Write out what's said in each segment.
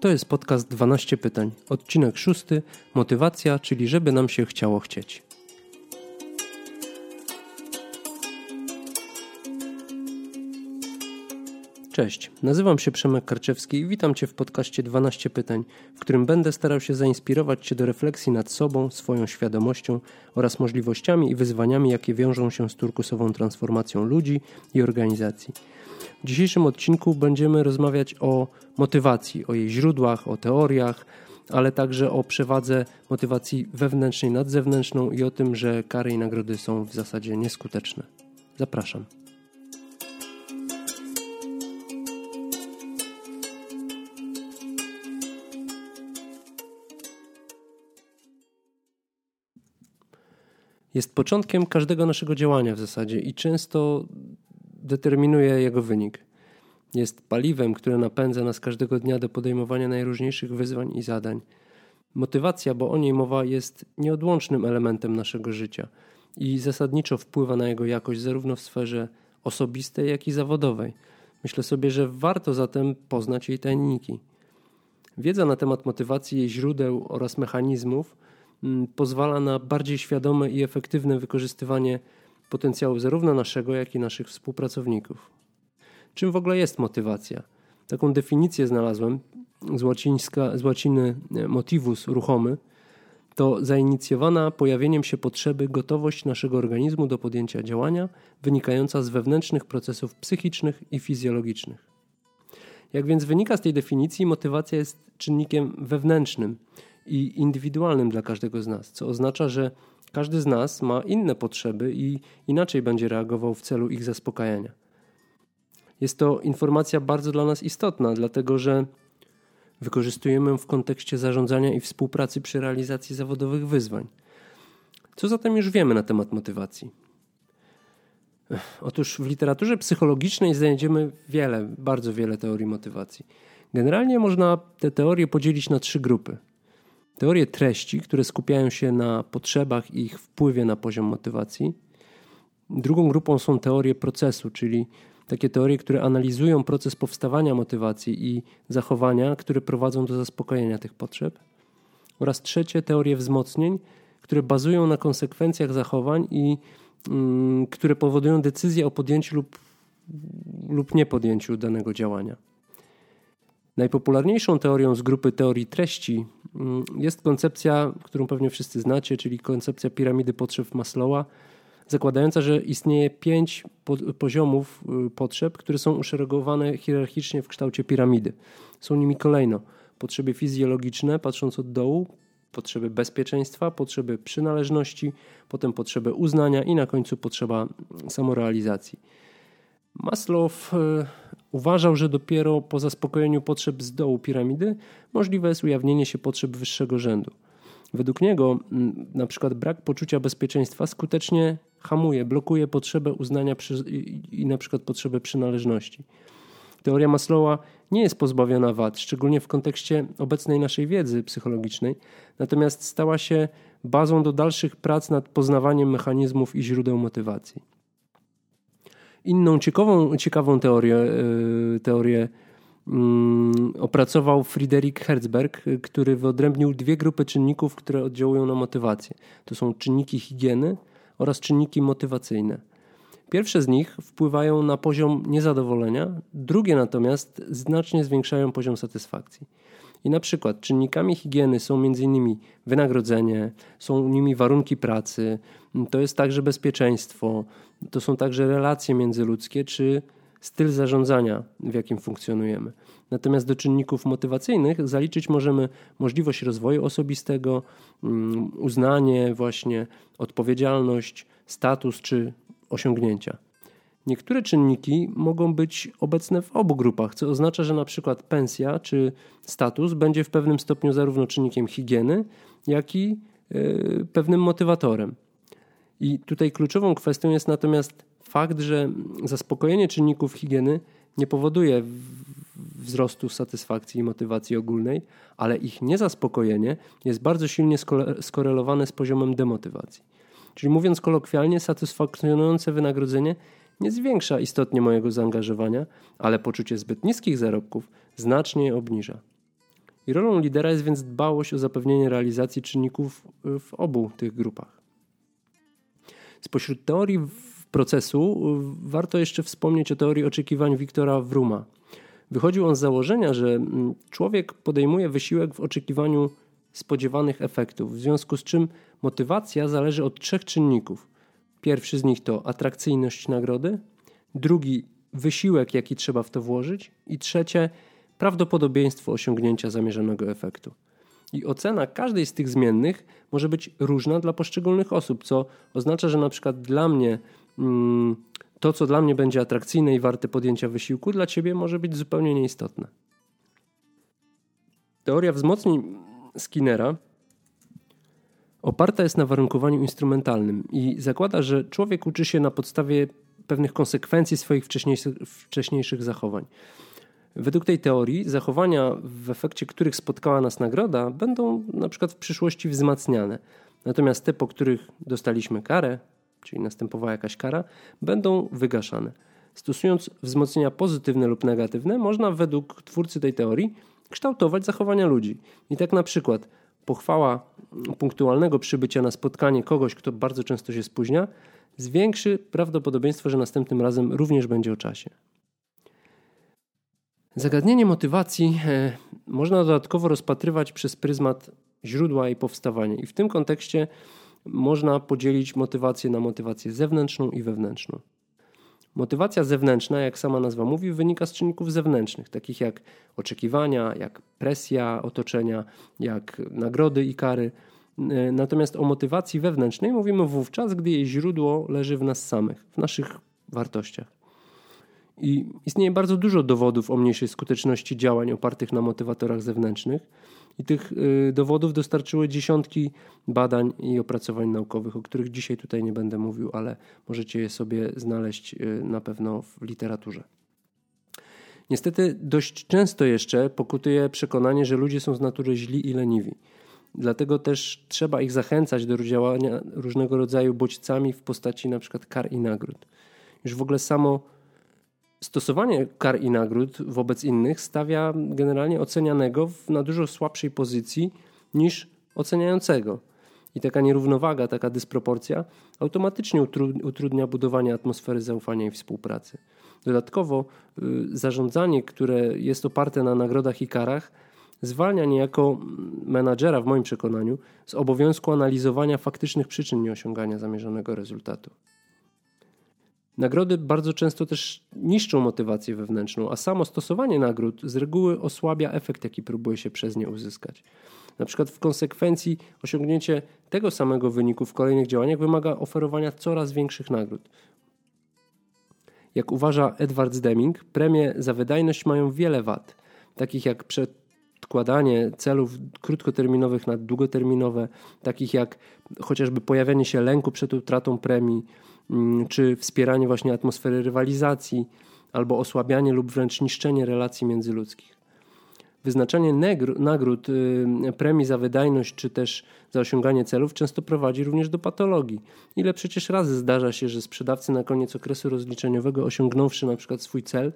To jest podcast 12 pytań. Odcinek szósty. Motywacja, czyli żeby nam się chciało chcieć. Cześć, nazywam się Przemek Karczewski i witam Cię w podcaście 12 pytań, w którym będę starał się zainspirować Cię do refleksji nad sobą, swoją świadomością oraz możliwościami i wyzwaniami, jakie wiążą się z turkusową transformacją ludzi i organizacji. W dzisiejszym odcinku będziemy rozmawiać o motywacji, o jej źródłach, o teoriach, ale także o przewadze motywacji wewnętrznej nad zewnętrzną i o tym, że kary i nagrody są w zasadzie nieskuteczne. Zapraszam. Jest początkiem każdego naszego działania w zasadzie i często determinuje jego wynik. Jest paliwem, które napędza nas każdego dnia do podejmowania najróżniejszych wyzwań i zadań. Motywacja, bo o niej mowa, jest nieodłącznym elementem naszego życia i zasadniczo wpływa na jego jakość zarówno w sferze osobistej, jak i zawodowej. Myślę sobie, że warto zatem poznać jej tajniki. Wiedza na temat motywacji, jej źródeł oraz mechanizmów pozwala na bardziej świadome i efektywne wykorzystywanie potencjału zarówno naszego, jak i naszych współpracowników. Czym w ogóle jest motywacja? Taką definicję znalazłem z, łacińska, z łaciny e, motivus ruchomy. To zainicjowana pojawieniem się potrzeby gotowość naszego organizmu do podjęcia działania wynikająca z wewnętrznych procesów psychicznych i fizjologicznych. Jak więc wynika z tej definicji, motywacja jest czynnikiem wewnętrznym i indywidualnym dla każdego z nas, co oznacza, że każdy z nas ma inne potrzeby i inaczej będzie reagował w celu ich zaspokajania. Jest to informacja bardzo dla nas istotna, dlatego że wykorzystujemy ją w kontekście zarządzania i współpracy przy realizacji zawodowych wyzwań. Co zatem już wiemy na temat motywacji? Otóż w literaturze psychologicznej znajdziemy wiele, bardzo wiele teorii motywacji. Generalnie można te teorie podzielić na trzy grupy. Teorie treści, które skupiają się na potrzebach i ich wpływie na poziom motywacji. Drugą grupą są teorie procesu, czyli takie teorie, które analizują proces powstawania motywacji i zachowania, które prowadzą do zaspokojenia tych potrzeb. Oraz trzecie, teorie wzmocnień, które bazują na konsekwencjach zachowań i mm, które powodują decyzję o podjęciu lub, lub niepodjęciu danego działania. Najpopularniejszą teorią z grupy teorii treści jest koncepcja, którą pewnie wszyscy znacie, czyli koncepcja piramidy potrzeb Maslowa, zakładająca, że istnieje pięć poziomów y, potrzeb, które są uszeregowane hierarchicznie w kształcie piramidy. Są nimi kolejno potrzeby fizjologiczne, patrząc od dołu, potrzeby bezpieczeństwa, potrzeby przynależności, potem potrzeby uznania i na końcu potrzeba samorealizacji. Maslow y, uważał, że dopiero po zaspokojeniu potrzeb z dołu piramidy możliwe jest ujawnienie się potrzeb wyższego rzędu. Według niego mm, na przykład brak poczucia bezpieczeństwa skutecznie hamuje, blokuje potrzebę uznania i na przykład potrzebę przynależności. Teoria Maslowa nie jest pozbawiona wad, szczególnie w kontekście obecnej naszej wiedzy psychologicznej, natomiast stała się bazą do dalszych prac nad poznawaniem mechanizmów i źródeł motywacji. Inną ciekawą, ciekawą teorię, e, teorię Mm, opracował Friedrich Herzberg, który wyodrębnił dwie grupy czynników, które oddziałują na motywację. To są czynniki higieny oraz czynniki motywacyjne. Pierwsze z nich wpływają na poziom niezadowolenia, drugie natomiast znacznie zwiększają poziom satysfakcji. I na przykład czynnikami higieny są m.in. wynagrodzenie, są nimi warunki pracy, to jest także bezpieczeństwo, to są także relacje międzyludzkie czy styl zarządzania, w jakim funkcjonujemy. Natomiast do czynników motywacyjnych zaliczyć możemy możliwość rozwoju osobistego, mm, uznanie, właśnie odpowiedzialność, status czy osiągnięcia. Niektóre czynniki mogą być obecne w obu grupach, co oznacza, że na przykład pensja czy status będzie w pewnym stopniu zarówno czynnikiem higieny, jak i yy, pewnym motywatorem. I tutaj kluczową kwestią jest natomiast fakt, że zaspokojenie czynników higieny nie powoduje wzrostu satysfakcji i motywacji ogólnej, ale ich niezaspokojenie jest bardzo silnie skorelowane z poziomem demotywacji. Czyli mówiąc kolokwialnie, satysfakcjonujące wynagrodzenie nie zwiększa istotnie mojego zaangażowania, ale poczucie zbyt niskich zarobków znacznie je obniża. I rolą lidera jest więc dbałość o zapewnienie realizacji czynników w obu tych grupach. Spośród teorii procesu warto jeszcze wspomnieć o teorii oczekiwań Wiktora Wruma. Wychodził on z założenia, że mm, człowiek podejmuje wysiłek w oczekiwaniu spodziewanych efektów, w związku z czym motywacja zależy od trzech czynników. Pierwszy z nich to atrakcyjność nagrody, drugi wysiłek, jaki trzeba w to włożyć, i trzecie prawdopodobieństwo osiągnięcia zamierzonego efektu. I ocena każdej z tych zmiennych może być różna dla poszczególnych osób, co oznacza, że na przykład dla mnie mm, to, co dla mnie będzie atrakcyjne i warte podjęcia wysiłku, dla ciebie może być zupełnie nieistotne. Teoria wzmocnień Skinnera oparta jest na warunkowaniu instrumentalnym i zakłada, że człowiek uczy się na podstawie pewnych konsekwencji swoich wcześniejszych, wcześniejszych zachowań. Według tej teorii zachowania, w efekcie których spotkała nas nagroda, będą na przykład w przyszłości wzmacniane. Natomiast te, po których dostaliśmy karę, czyli następowała jakaś kara, będą wygaszane. Stosując wzmocnienia pozytywne lub negatywne, można według twórcy tej teorii kształtować zachowania ludzi. I tak na przykład pochwała punktualnego przybycia na spotkanie kogoś, kto bardzo często się spóźnia, zwiększy prawdopodobieństwo, że następnym razem również będzie o czasie. Zagadnienie motywacji e, można dodatkowo rozpatrywać przez pryzmat źródła i powstawania. I w tym kontekście można podzielić motywację na motywację zewnętrzną i wewnętrzną. Motywacja zewnętrzna, jak sama nazwa mówi, wynika z czynników zewnętrznych, takich jak oczekiwania, jak presja otoczenia, jak nagrody i kary. E, natomiast o motywacji wewnętrznej mówimy wówczas, gdy jej źródło leży w nas samych, w naszych wartościach. I istnieje bardzo dużo dowodów o mniejszej skuteczności działań opartych na motywatorach zewnętrznych. I tych y, dowodów dostarczyły dziesiątki badań i opracowań naukowych, o których dzisiaj tutaj nie będę mówił, ale możecie je sobie znaleźć y, na pewno w literaturze. Niestety dość często jeszcze pokutuje przekonanie, że ludzie są z natury źli i leniwi. Dlatego też trzeba ich zachęcać do działania różnego rodzaju bodźcami w postaci np. kar i nagród. Już w ogóle samo stosowanie kar i nagród wobec innych stawia generalnie ocenianego na dużo słabszej pozycji niż oceniającego. I taka nierównowaga, taka dysproporcja automatycznie utrudnia budowanie atmosfery zaufania i współpracy. Dodatkowo y, zarządzanie, które jest oparte na nagrodach i karach, zwalnia niejako menadżera, w moim przekonaniu, z obowiązku analizowania faktycznych przyczyn nieosiągania zamierzonego rezultatu. Nagrody bardzo często też niszczą motywację wewnętrzną, a samo stosowanie nagród z reguły osłabia efekt, jaki próbuje się przez nie uzyskać. Na przykład w konsekwencji osiągnięcie tego samego wyniku w kolejnych działaniach wymaga oferowania coraz większych nagród. Jak uważa Edward Deming, premie za wydajność mają wiele wad, takich jak przedkładanie celów krótkoterminowych na długoterminowe, takich jak chociażby pojawianie się lęku przed utratą premii, czy wspieranie właśnie atmosfery rywalizacji, albo osłabianie lub wręcz niszczenie relacji międzyludzkich. Wyznaczanie nagród, y, premii za wydajność czy też za osiąganie celów często prowadzi również do patologii. Ile przecież razy zdarza się, że sprzedawcy na koniec okresu rozliczeniowego, osiągnąwszy na przykład swój cel,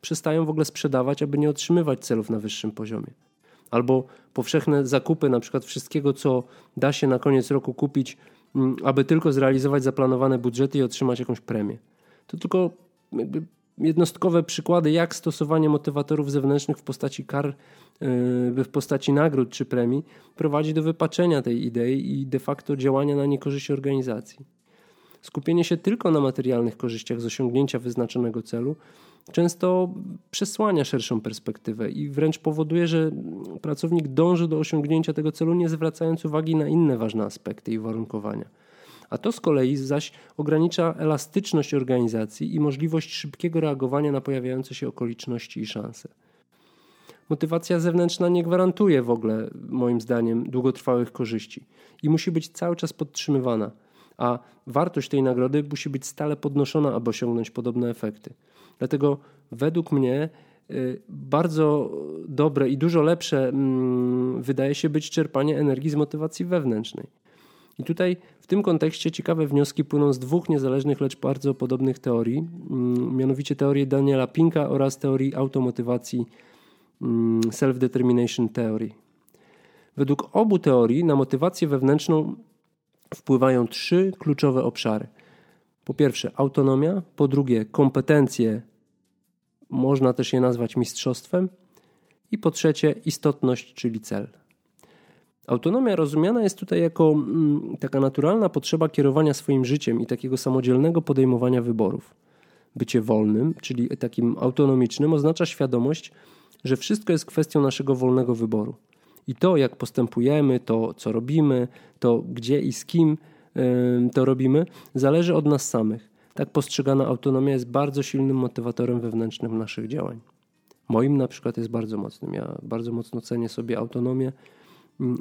przestają w ogóle sprzedawać, aby nie otrzymywać celów na wyższym poziomie. Albo powszechne zakupy na przykład wszystkiego, co da się na koniec roku kupić Mm, aby tylko zrealizować zaplanowane budżety i otrzymać jakąś premię. To tylko jednostkowe przykłady, jak stosowanie motywatorów zewnętrznych w postaci kar, yy, w postaci nagród czy premii prowadzi do wypaczenia tej idei i de facto działania na niekorzyść organizacji. Skupienie się tylko na materialnych korzyściach z osiągnięcia wyznaczonego celu często przesłania szerszą perspektywę i wręcz powoduje, że pracownik dąży do osiągnięcia tego celu, nie zwracając uwagi na inne ważne aspekty i warunkowania. A to z kolei zaś ogranicza elastyczność organizacji i możliwość szybkiego reagowania na pojawiające się okoliczności i szanse. Motywacja zewnętrzna nie gwarantuje w ogóle, moim zdaniem, długotrwałych korzyści i musi być cały czas podtrzymywana, a wartość tej nagrody musi być stale podnoszona, aby osiągnąć podobne efekty. Dlatego według mnie y, bardzo dobre i dużo lepsze mm, wydaje się być czerpanie energii z motywacji wewnętrznej. I tutaj w tym kontekście ciekawe wnioski płyną z dwóch niezależnych, lecz bardzo podobnych teorii, mm, mianowicie teorii Daniela Pinka oraz teorii automotywacji mm, Self-Determination Theory. Według obu teorii na motywację wewnętrzną wpływają trzy kluczowe obszary. Po pierwsze autonomia, po drugie kompetencje, można też je nazwać mistrzostwem, i po trzecie istotność, czyli cel. Autonomia rozumiana jest tutaj jako mm, taka naturalna potrzeba kierowania swoim życiem i takiego samodzielnego podejmowania wyborów. Bycie wolnym, czyli takim autonomicznym, oznacza świadomość, że wszystko jest kwestią naszego wolnego wyboru. I to, jak postępujemy, to, co robimy, to gdzie i z kim to robimy, zależy od nas samych. Tak postrzegana autonomia jest bardzo silnym motywatorem wewnętrznym naszych działań. Moim na przykład jest bardzo mocnym. Ja bardzo mocno cenię sobie autonomię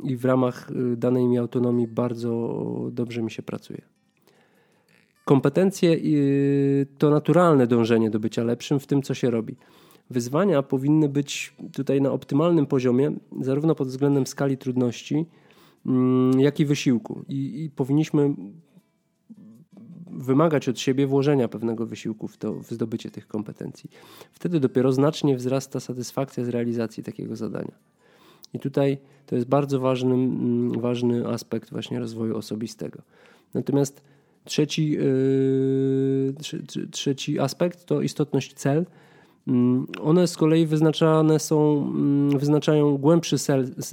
i w ramach y, danej mi autonomii bardzo dobrze mi się pracuje. Kompetencje y, to naturalne dążenie do bycia lepszym w tym, co się robi. Wyzwania powinny być tutaj na optymalnym poziomie, zarówno pod względem skali trudności, jak i wysiłku. I, i powinniśmy wymagać od siebie włożenia pewnego wysiłku w, to, w zdobycie tych kompetencji. Wtedy dopiero znacznie wzrasta satysfakcja z realizacji takiego zadania. I tutaj to jest bardzo ważny, mm, ważny aspekt właśnie rozwoju osobistego. Natomiast trzeci, yy, trzeci aspekt to istotność cel. Mm, one z kolei wyznaczane są, mm, wyznaczają głębszy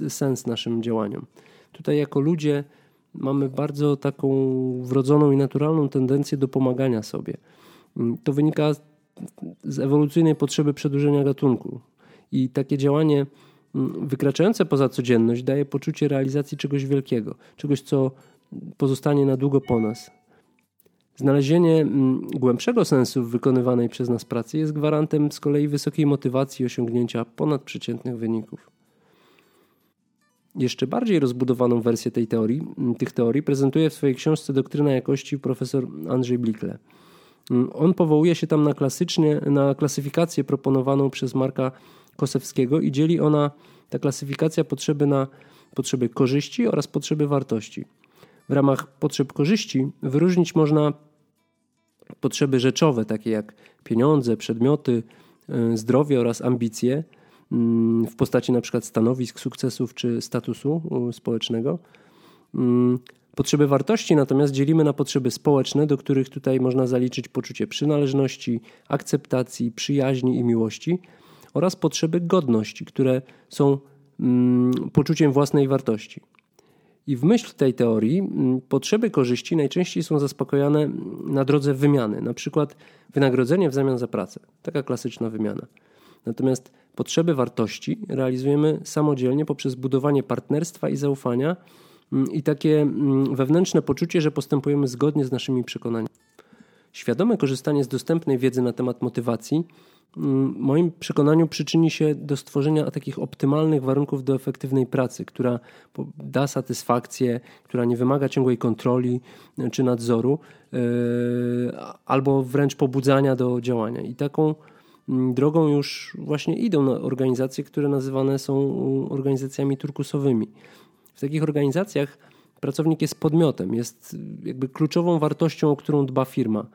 sens naszym działaniom. Tutaj jako ludzie mamy bardzo taką wrodzoną i naturalną tendencję do pomagania sobie. Mm, to wynika z ewolucyjnej potrzeby przedłużenia gatunku. I takie działanie mm, wykraczające poza codzienność daje poczucie realizacji czegoś wielkiego, czegoś, co pozostanie na długo po nas. Znalezienie mm, głębszego sensu w wykonywanej przez nas pracy jest gwarantem z kolei wysokiej motywacji i osiągnięcia ponadprzeciętnych wyników. Jeszcze bardziej rozbudowaną wersję tej teorii, tych teorii prezentuje w swojej książce Doktryna jakości profesor Andrzej Blikle. On powołuje się tam na klasycznie, na klasyfikację proponowaną przez Marka Kosewskiego i dzieli ona, ta klasyfikacja, potrzeby na potrzeby korzyści oraz potrzeby wartości. W ramach potrzeb korzyści wyróżnić można potrzeby rzeczowe, takie jak pieniądze, przedmioty, e, zdrowie oraz ambicje – w postaci na przykład stanowisk, sukcesów czy statusu społecznego. Mm, potrzeby wartości natomiast dzielimy na potrzeby społeczne, do których tutaj można zaliczyć poczucie przynależności, akceptacji, przyjaźni i miłości, oraz potrzeby godności, które są mm, poczuciem własnej wartości. I w myśl tej teorii potrzeby korzyści najczęściej są zaspokojone na drodze wymiany, na przykład wynagrodzenie w zamian za pracę. Taka klasyczna wymiana. Natomiast potrzeby wartości realizujemy samodzielnie poprzez budowanie partnerstwa i zaufania mm, i takie mm, wewnętrzne poczucie, że postępujemy zgodnie z naszymi przekonaniami. Świadome korzystanie z dostępnej wiedzy na temat motywacji, mm, w moim przekonaniu, przyczyni się do stworzenia takich optymalnych warunków do efektywnej pracy, która da satysfakcję, która nie wymaga ciągłej kontroli e, czy nadzoru, e, albo wręcz pobudzania do działania. I taką drogą już właśnie idą na organizacje, które nazywane są organizacjami turkusowymi. W takich organizacjach pracownik jest podmiotem, jest jakby kluczową wartością, o którą dba firma.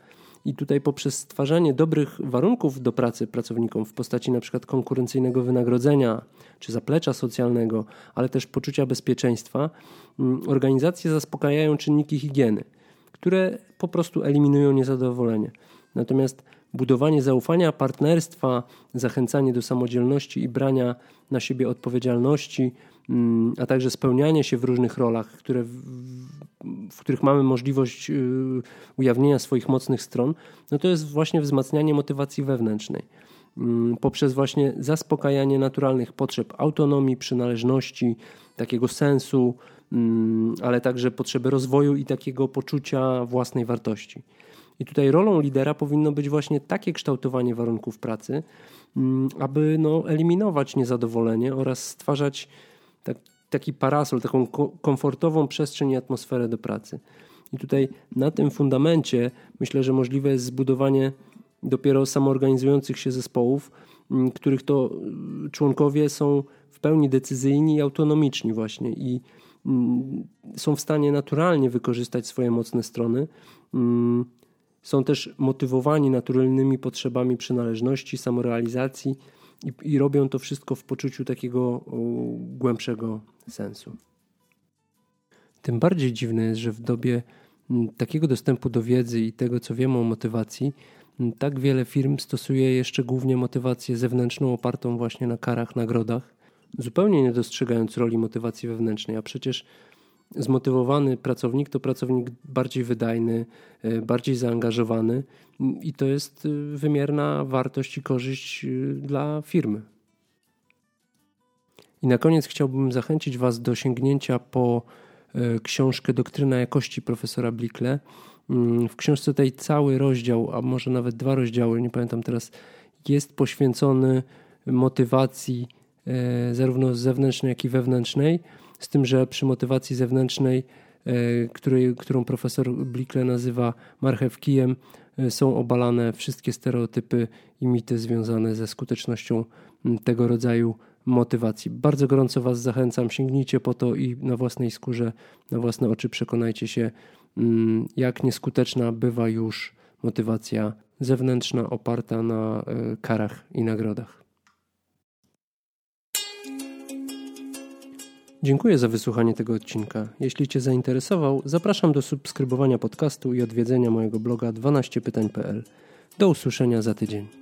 I tutaj poprzez stwarzanie dobrych warunków do pracy pracownikom w postaci na przykład konkurencyjnego wynagrodzenia czy zaplecza socjalnego, ale też poczucia bezpieczeństwa, mm, organizacje zaspokajają czynniki higieny, które po prostu eliminują niezadowolenie. Natomiast budowanie zaufania, partnerstwa, zachęcanie do samodzielności i brania na siebie odpowiedzialności, mm, a także spełnianie się w różnych rolach, które, w, których mamy możliwość y, ujawnienia swoich mocnych stron, no to jest właśnie wzmacnianie motywacji wewnętrznej mm, poprzez właśnie zaspokajanie naturalnych potrzeb autonomii, przynależności, takiego sensu, mm, ale także potrzeby rozwoju i takiego poczucia własnej wartości. I tutaj rolą lidera powinno być właśnie takie kształtowanie warunków pracy, mm, aby no, eliminować niezadowolenie oraz stwarzać tak, taki parasol, taką komfortową przestrzeń i atmosferę do pracy. I tutaj na tym fundamencie myślę, że możliwe jest zbudowanie dopiero samoorganizujących się zespołów, mm, których to y, członkowie są w pełni decyzyjni i autonomiczni właśnie i mm, są w stanie naturalnie wykorzystać swoje mocne strony są też motywowani naturalnymi potrzebami przynależności, samorealizacji i, i robią to wszystko w poczuciu takiego głębszego sensu. Tym bardziej dziwne jest, że w dobie takiego dostępu do wiedzy i tego, co wiemy o motywacji, tak wiele firm stosuje jeszcze głównie motywację zewnętrzną opartą właśnie na karach, nagrodach, zupełnie nie dostrzegając roli motywacji wewnętrznej, a przecież zmotywowany pracownik to pracownik bardziej wydajny, e, bardziej zaangażowany i to jest e, wymierna wartość i korzyść e, dla firmy. I na koniec chciałbym zachęcić Was do sięgnięcia po książkę Doktryna jakości profesora Blickle. Mm, w książce tej cały rozdział, a może nawet dwa rozdziały, nie pamiętam teraz, jest poświęcony motywacji zarówno zewnętrznej, jak i wewnętrznej z tym, że przy motywacji zewnętrznej, e, której, którą profesor Blickle nazywa marchewkijem, e, są obalane wszystkie stereotypy i mity związane ze skutecznością tego rodzaju motywacji. Bardzo gorąco Was zachęcam, sięgnijcie po to i na własnej skórze, na własne oczy przekonajcie się, jak nieskuteczna bywa już motywacja zewnętrzna oparta na e, karach i nagrodach. Dziękuję za wysłuchanie tego odcinka. Jeśli Cię zainteresował, zapraszam do subskrybowania podcastu i odwiedzenia mojego bloga 12pytań.pl. Do usłyszenia za tydzień.